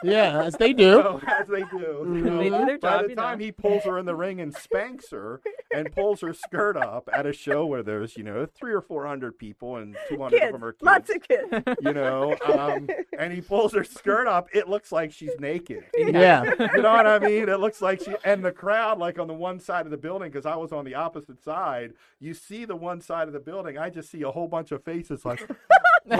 Yeah, as they do. So, as they do. So They do their by the time know. he pulls her in the ring and spanks her and pulls her skirt up at a show where there's, you know, three or four hundred people and two hundred of them are kids. lots of kids. you know, um, and he pulls her skirt up, it looks like she's naked. Yeah. You know what I mean? It looks like she, and the crowd, like on the one side of the building, because I was on the opposite side, you see the one side of the building, I just see a whole bunch of faces like, you,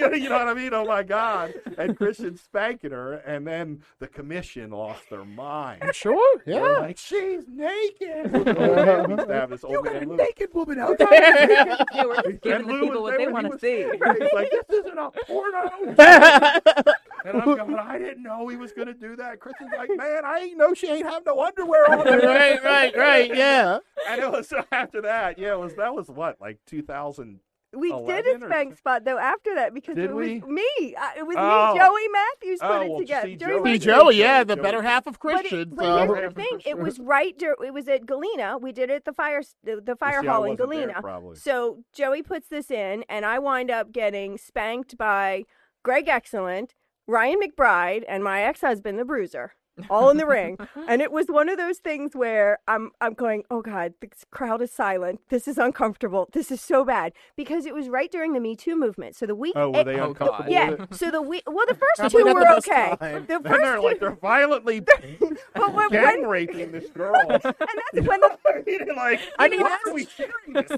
know, you know what I mean? Oh my God. And Christian spanking her, and then the commission lost their mind. Sure. They're Yeah. like, she's naked. We used to have this old man Lou. naked woman out yeah, we're just giving And the Lou people what they want to see. He's like, this isn't a porno. And I'm going, I didn't know he was going to do that. Christian's like, man, I ain't know she ain't have no underwear on. right, right, right. Yeah. And it was after that, yeah, it was that was what, like 2000. We did a spank so- spot though after that because Did it was we? me. Uh, it was Oh. me, Joey Matthews put Oh, it well, together. see, Joey Joey- Matthews. Joey, yeah, the Joey. better half of But, it, Christian. but so. here's the thing: it was right. dur- It was at Galena. We did it at the fire, the, the fire see, hall in wasn't there, Galena. So Joey puts this in, and I wind up getting spanked by Greg Excellent, Ryan McBride, and my ex-husband, the Bruiser, all in the ring. And it was one of those things where I'm I'm going, oh god, this crowd is silent. This is uncomfortable. This is so bad because it was right during the Me Too movement. So the week, Oh, were it- they Oh, uncomfortable? God. yeah. So the week, well, the first two not the were best okay. time. The And first they're like two, they're violently but when, gang when raping this girl. and that's when the I like, I mean, why are we sharing this? so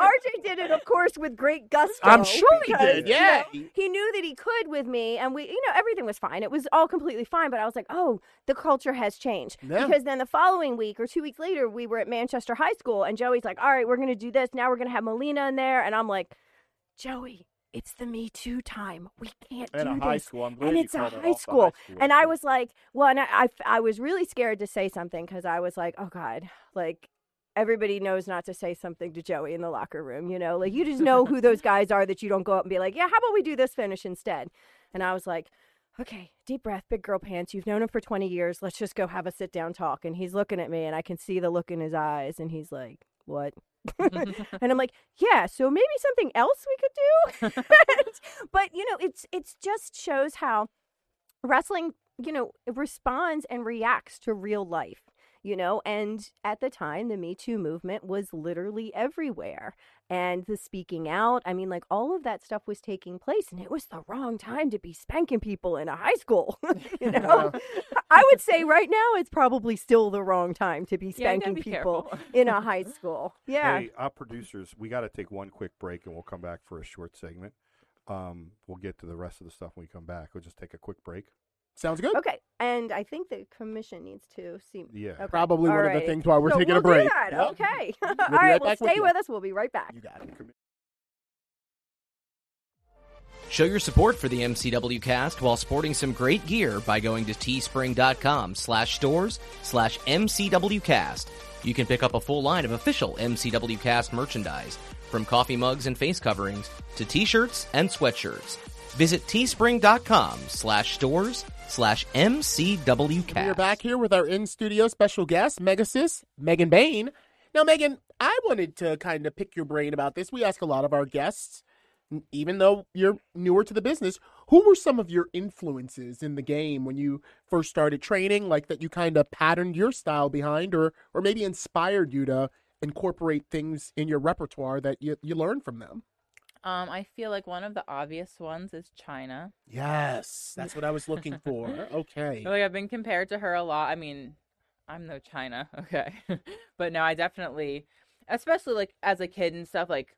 RJ did it, of course, with great gusto. I'm sure he because, did, you yeah. know, he knew that he could with me, and we, you know, everything was fine. It was all completely fine. But I was like, oh, the culture has changed. Yeah. Because then the following week or two weeks later, we were at Manchester High School, and Joey's like, all right, we're going to do this. Now we're going to have Melina in there. And I'm like, Joey, it's the Me Too time. We can't At do a high this. school, and it's a it high school. high school And I was like, well, and I, I, I was really scared to say something because I was like, oh God, like everybody knows not to say something to Joey in the locker room, you know? Like you just know who those guys are that you don't go up and be like, yeah, how about we do this finish instead? And I was like, okay, deep breath, big girl pants. You've known him for 20 years. Let's just go have a sit down talk. And he's looking at me and I can see the look in his eyes and he's like, what? and I'm like, yeah, so maybe something else we could do. but you know, it's it's just shows how wrestling, you know, responds and reacts to real life. You know, and at the time, the Me Too movement was literally everywhere. And the speaking out, I mean, like all of that stuff was taking place, and it was the wrong time to be spanking people in a high school. you know, I would say right now it's probably still the wrong time to be Yeah, spanking be people in a high school. Yeah. Hey, our producers, we got to take one quick break and we'll come back for a short segment. Um, we'll get to the rest of the stuff when we come back. We'll just take a quick break. Sounds good. Okay, and I think the commission needs to see. Yeah. Okay. Probably All one of the things while we're So taking we'll a break. Do that. Yep. Okay. All be right. right Well, back with stay with us. We'll be right back. You got it. Show your support for the MCW cast while sporting some great gear by going to teespring.com slash stores slash MCWcast. You can pick up a full line of official MCW cast merchandise, From coffee mugs and face coverings to t-shirts and sweatshirts. Visit teespring.com slash stores slash MCWcast. We are back here with our in studio special guest, Megasus, Megan Bayne. Now, Megan, I wanted to kind of pick your brain about this. We ask a lot of our guests, even though you're newer to the business, who were some of your influences in the game when you first started training, like that you kind of patterned your style behind, or or maybe inspired you to incorporate things in your repertoire that you, you learned from them? Um, I feel like one of the obvious ones is Chyna. Yes, that's what I was looking for. Okay. I like I've been compared to her a lot. I mean, I'm no Chyna, okay, but no, I definitely, especially like as a kid and stuff, like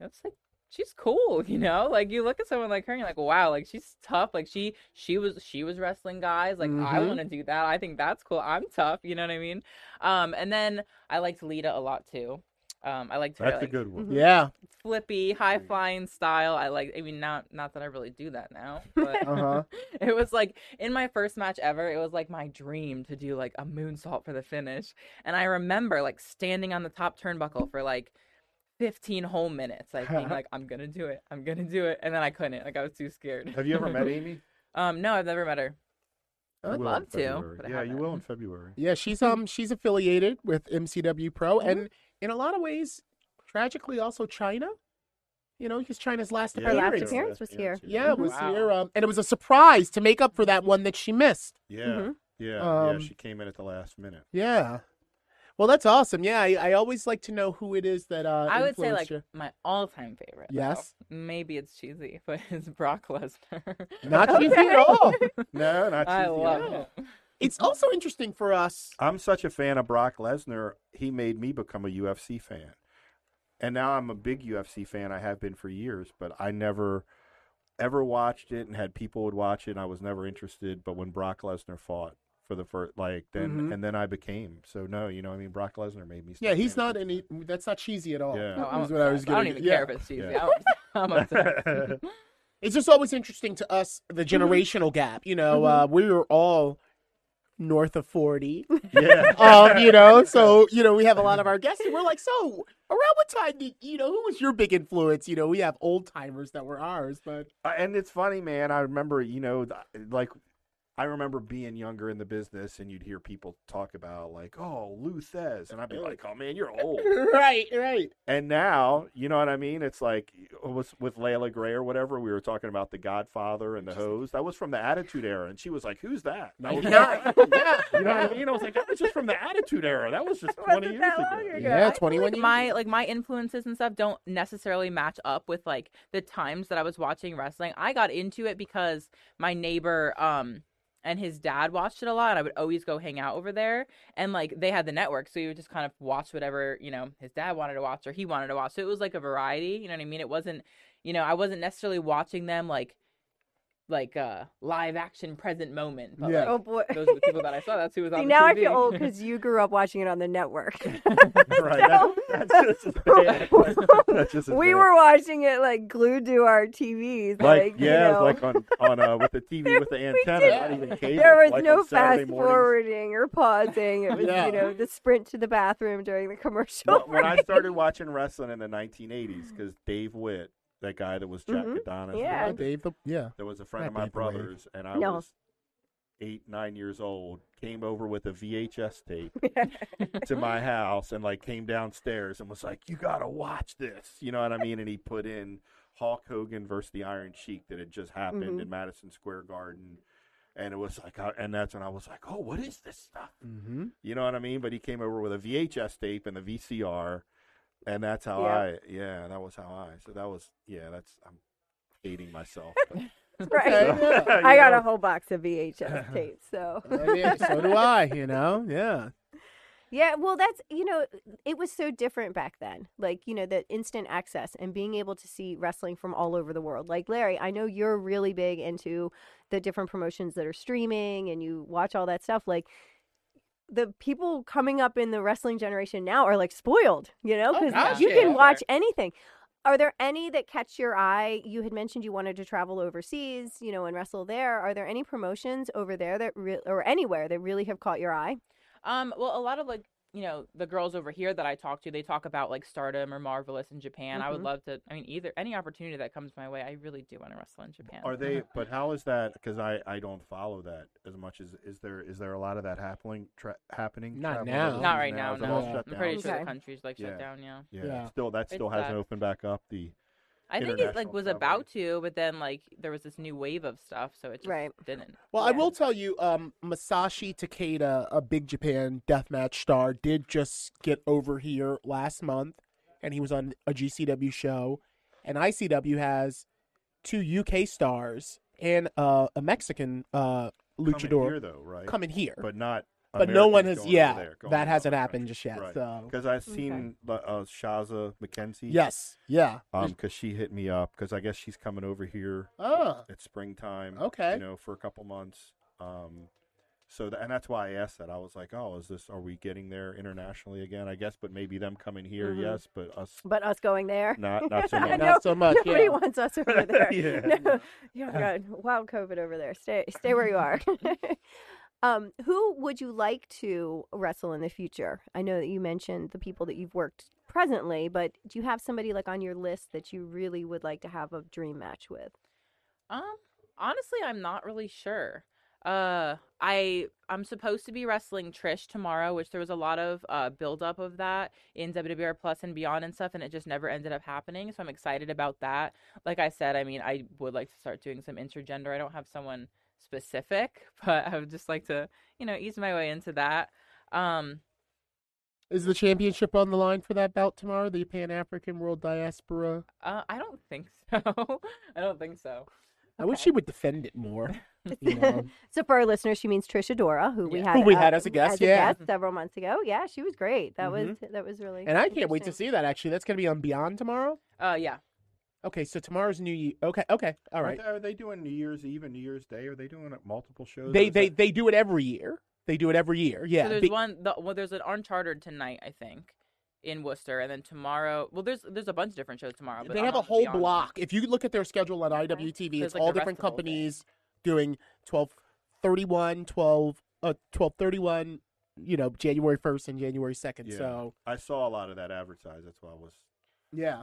it's like she's cool, you know. Like you look at someone like her, and you're like, wow, like she's tough. Like she she was she was wrestling guys. Like I Mhm. want to do that. I think that's cool. I'm tough. You know what I mean? Um, and then I liked Lita a lot too. Um, I liked her That's a good one. Yeah. flippy, high flying style. I like. I mean, not not that I really do that now, but Uh-huh. it was like in my first match ever. It was like my dream to do like a moonsault for the finish, and I remember like standing on the top turnbuckle for like. 15 whole minutes like being like i'm gonna do it i'm gonna do it and then i couldn't like i was too scared Have you ever met Amy? um no i've never met her i'd love to February. but I Yeah, you will in February. Yeah, she's um she's affiliated with MCW Pro, and in a lot of ways, tragically also Chyna. You know, because Chyna's last Yeah, Her last appearance. appearance was here. Yeah, it was Wow. here, um, and it was a surprise to make up for that one that she missed. Yeah, Mhm. yeah, Um, yeah. She came in at the last minute. Yeah. Well, that's awesome. Yeah, I, I always like to know who it is that uh, i would say like you. my all-time favorite though. Yes. maybe it's cheesy but it's brock lesnar Not cheesy at all. No, not i cheesy at love all. him It's also interesting for us. I'm such a fan of Brock Lesnar. He made me become a UFC fan, and now I'm a big UFC fan. I have been for years, but I never ever watched it and had people would watch it. And I was never interested. But when Brock Lesnar fought for the first, like then, Mhm. and then I became. So no, you know, I mean, Brock Lesnar made me. Yeah, he's not big any. That's not cheesy at all. Yeah. Oh, I'm what I was obsessed. I gonna don't even get. care Yeah. if it's cheesy. Yeah. I'm, I'm It's just always interesting to us the generational gap. You know, Mhm. uh, we were all north of forty. yeah. um, you know, so you know, we have a lot of our guests, and we're like, so around what time did you know who was your big influence? You know, we have old timers that were ours, but Uh, and it's funny, man. I remember, you know, like I remember being younger in the business, and you'd hear people talk about like, "Oh, Lou Thesz," and I'd be like, "Oh man, you're old." right, right, and now, you know what I mean? It's like it was with Layla Gray or whatever. We were talking about the Godfather and the Hose. That was from the Attitude Era, and she was like, "Who's that?" And I was yeah, like, yeah, you know what I mean? I was like, "That was just from the Attitude Era. That was just twenty Wasn't years ago." ago. yeah. I Twenty-one like years. my ago. like my influences and stuff don't necessarily match up with like the times that I was watching wrestling. I got into it because my neighbor um and his dad watched it a lot I would always go hang out over there and like they had the network so you would just kind of watch whatever, you know, his dad wanted to watch or he wanted to watch. So it was like a variety, you know what I mean? It wasn't, you know, I wasn't necessarily watching them like like uh live action present moment, but Yeah. like Oh boy. those are the people that I saw. That's who was on See, the now I feel old because you grew up watching it on the network. right. That, that's just bad. That's just we bad. were watching it like glued to our TVs. like, Like, you yeah, know. like on on uh, with the TV with the antenna, not even cable. there was like no fast mornings. forwarding or pausing. It was, Yeah. you know, the sprint to the bathroom during the commercial. Well, when I started watching wrestling in the 1980s, because Dave Witt, that guy that was Jack Mhm. Adonis, Yeah. Yeah, Dave. The, yeah, that was a friend Not of my Dave brother's, and I No. was eight, nine years old. Came over with a VHS tape to my house, and like came downstairs and was like, "You gotta watch this," you know what I mean? And he put in Hulk Hogan versus the Iron Sheik that had just happened Mhm. in Madison Square Garden. And it was like, and that's when I was like, "Oh, what is this stuff?" mm-hmm. You know what I mean? But he came over with a VHS tape and the VCR, and that's how Yeah. I, yeah, that was how I. So that was, yeah, that's I'm hating myself. right. Yeah. I got know? a whole box of VHS tapes, so. so do I. You know, yeah. Yeah, well, that's, you know, it was so different back then. Like, you know, the instant access and being able to see wrestling from all over the world. Like, Larry, I know you're really big into the different promotions that are streaming and you watch all that stuff. Like, the people coming up in the wrestling generation now are like spoiled, you know, Oh, because gosh, you yeah. can watch anything. Are there any that catch your eye? You had mentioned you wanted to travel overseas, you know, and wrestle there. Are there any promotions over there that re- or anywhere that really have caught your eye? Um, well, a lot of like you know the girls over here that I talk to, they talk about like Stardom or Marvelous in Japan. I would Mhm. love to. I mean, either any opportunity that comes my way, I really do want to wrestle in Japan. Are they? But how is that? Because I, I don't follow that as much as is there is there a lot of that happening tra- happening? Not traveling now. Not right now. Is it No, Yeah. I'm pretty down? sure Okay. the country's like Yeah. shut down. Yeah. Yeah, Yeah. still that It's still hasn't sad. opened back up. The I think it like was travel. about to, but then like there was this new wave of stuff, so it just Right. didn't. Well, I will tell you, um, Masashi Takeda, a big Japan deathmatch star, did just get over here last month, and he was on a GCW show. And ICW has two UK stars and uh, a Mexican uh, coming luchador here though, right? coming here. but not. But no one has, yeah, there, that hasn't happened just yet. Right. So Because I've seen uh, uh, Shazza McKenzie. yes, yeah. Um, because she hit me up because I guess she's coming over here Ah, at springtime. Okay. You know, for a couple months. Um, so tha- and that's why I asked that. I was like, oh, is this? Are we getting there internationally again? I guess, but maybe them coming here, Mhm. yes, but us But us going there, not not so much. No, not so much. Nobody yeah. wants us over there. Yeah. No. Oh God, wild COVID over there. Stay, stay where you are. Um, who would you like to wrestle in the future? I know that you mentioned the people that you've worked presently, but do you have somebody like on your list that you really would like to have a dream match with? Um, honestly, I'm not really sure. Uh, I I'm supposed to be wrestling Trish tomorrow, which there was a lot of uh buildup of that in WWR Plus and beyond and stuff, and it just never ended up happening. So I'm excited about that. Like I said, I mean, I would like to start doing some intergender. I don't have someone specific, but I would just like to, you know, ease my way into that. Um, Is the championship on the line for that bout tomorrow? The Pan African World Diaspora. uh, I don't think so. I don't think so. I wish Okay. she would defend it more. You know. so for our listeners, she means Trish Adora, who we Yeah. had Who we had as a guest, yeah. several months ago. Yeah, she was great. That Mhm. was that was really. and I can't wait to see that. Actually, that's going to be on Beyond tomorrow. Uh, yeah. Okay, so tomorrow's New Year. Okay, okay, all right. Aren't they- Are they doing New Year's Eve and New Year's Day? Are they doing it multiple shows? They they that- they do it every year. They do it every year. Yeah. So there's Be- one. The, well, there's an Uncharted tonight, I think, in Worcester, and then tomorrow. Well, there's there's a bunch of different shows tomorrow. But they I'm have a whole block. If you look at their schedule on IWTV, There's, it's like, all different rest of the whole day. companies doing 12 31 12 uh 12 31 you know, January 1st and January 2nd. Yeah. So, I saw a lot of that advertised. That's why I was yeah.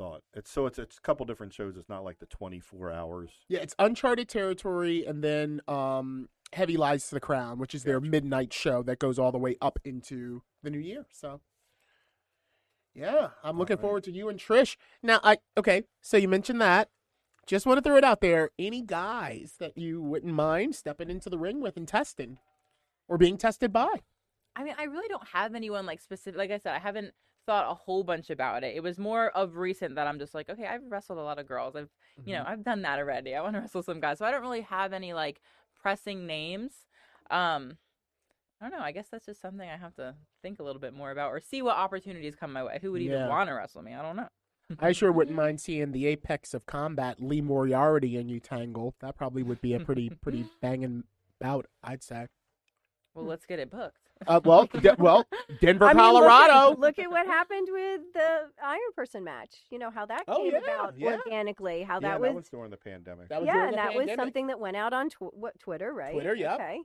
Thought it's so it's it's a couple different shows. It's not like the twenty four hours. Yeah, it's uncharted territory and then um Heavy Lies to the Crown, which is their Gotcha. midnight show that goes all the way up into the new year. So Yeah, I'm looking Alright. forward to you and Trish. Now I okay, so you mentioned that. Just want to throw it out there. Any guys that you wouldn't mind stepping into the ring with and testing or being tested by? I mean, I really don't have anyone like specific. Like I said, I haven't thought a whole bunch about it. It was more of recent that I'm just like, okay, I've wrestled a lot of girls. I've you Mm-hmm. know I've done that already. I want to wrestle some guys, so I don't really have any like pressing names. Um, I don't know. I guess that's just something I have to think a little bit more about, or see what opportunities come my way. Who would even Yeah. want to wrestle me? I don't know. I sure wouldn't mind seeing the apex of combat, Lee Moriarty and you tangle. That probably would be a pretty pretty banging bout, I'd say. Well, let's get it booked. Uh, well, de- well, Denver, I mean, look at- Colorado. Look at, what happened with the Iron Person match. You know how that Oh, came yeah, about yeah. organically. How yeah, that that was. was during the pandemic. That was yeah, and the that was something that went out on tw- what Twitter, right? Twitter, yep. Okay.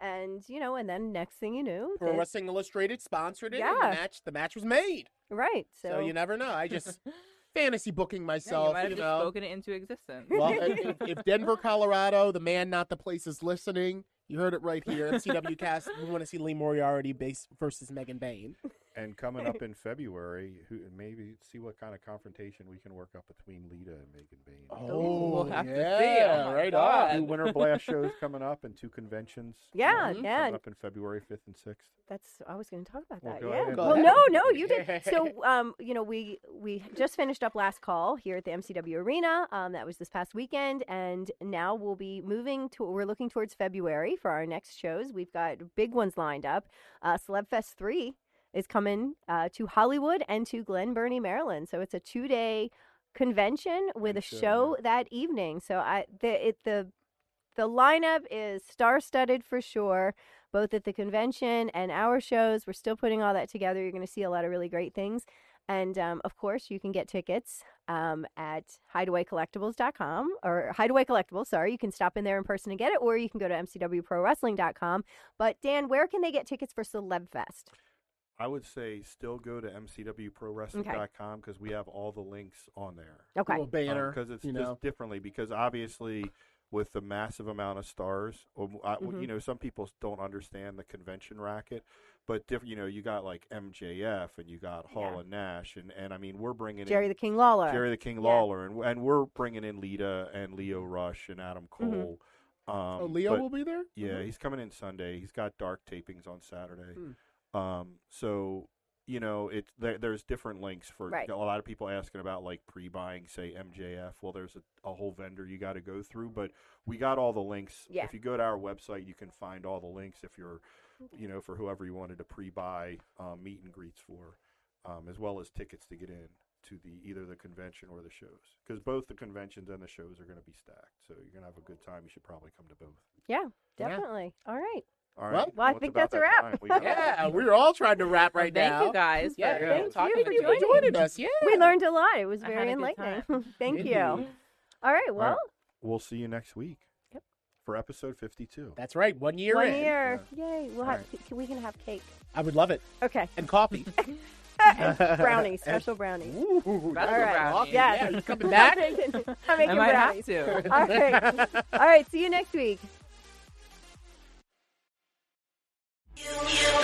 And you know, and then next thing you knew, Pro this- Wrestling Illustrated sponsored it. and Yeah. the match the match was made. right? So, So, you never know. I just fantasy booking Yeah, you myself. might have you just know. spoken it into existence. Well, if, if Denver, Colorado, the man, not the place, is listening, you heard it right here. MCW Cast. We want to see Lee Moriarty base versus Megan Bayne. And coming up in February, who maybe see what kind of confrontation we can work up between Lita and Megan Bayne. Oh, we'll have to see. yeah, Oh right God. on. Two Winter Blast shows coming up and two conventions. Yeah, Mhm. yeah. Coming up in February 5th and 6th. That's I was going to talk about Well, that. go yeah. ahead. Go well, ahead. no, no, you did. So, um, you know, we we just finished up last call here at the MCW Arena. Um, that was this past weekend, and now we'll be moving to. We're looking towards February for our next shows. We've got big ones lined up. Uh, Celeb Fest three is coming uh, to Hollywood and to Glen Burnie, Maryland. So it's a two day convention with a Convention, show that evening. So I the it the the lineup is star studded for sure both at the convention and our shows. We're still putting all that together. You're going to see a lot of really great things. And um, of course, you can get tickets um, at hideawaycollectibles.com or Hideaway Collectibles. Sorry, you can stop in there in person and get it, or you can go to mcwprowrestling.com. But Dan, where can they get tickets for Celebfest? I would say still go to mcwprowrestling.com because we have all the links on there. Okay. Little banner. because it's you just know. differently because obviously with the massive amount of stars um, I, Mhm. you know some people don't understand the convention racket but different you know you got like mjf and you got hall Yeah. and nash and, and i mean we're bringing Jerry in the King Lawler. jerry the king Yeah. lawler and, and we're bringing in lita and lio rush and adam Mhm. cole um, oh, Lio but- will be there. yeah, he's coming in Sunday. He's got dark tapings on Saturday. Hmm. Um, so you know, it's there, there's different links for Right. a lot of people asking about like pre-buying, say MJF. Well, there's a, a whole vendor you got to go through, but we got all the links. Yeah. If you go to our website, you can find all the links. If you're, you know, for whoever you wanted to pre-buy um, meet and greets for, um, as well as tickets to get in to the either the convention or the shows, because both the conventions and the shows are going to be stacked. So you're going to have a good time. You should probably come to both. Yeah, definitely. All right. All Well- Well, I think about that's a wrap. We got. Yeah, we're all trying to wrap right Thank now. you guys. Yeah, for yeah. Thank talking you for me. for joining us. Yeah, We learned a lot. It was very enlightening. Thank Indeed. you. All right. Well, We'll see you next week. Yep. For episode 52. That's right. One year one in. year. Yay. We'll have. All c- We can have cake. I would love it Okay. and coffee. And brownies. Special brownies. Ooh, Special that's brownies. awesome. Yes. Yeah, you coming back? I'm making, I'm I might brownies. have to. All right. All right. See you next week. you, you.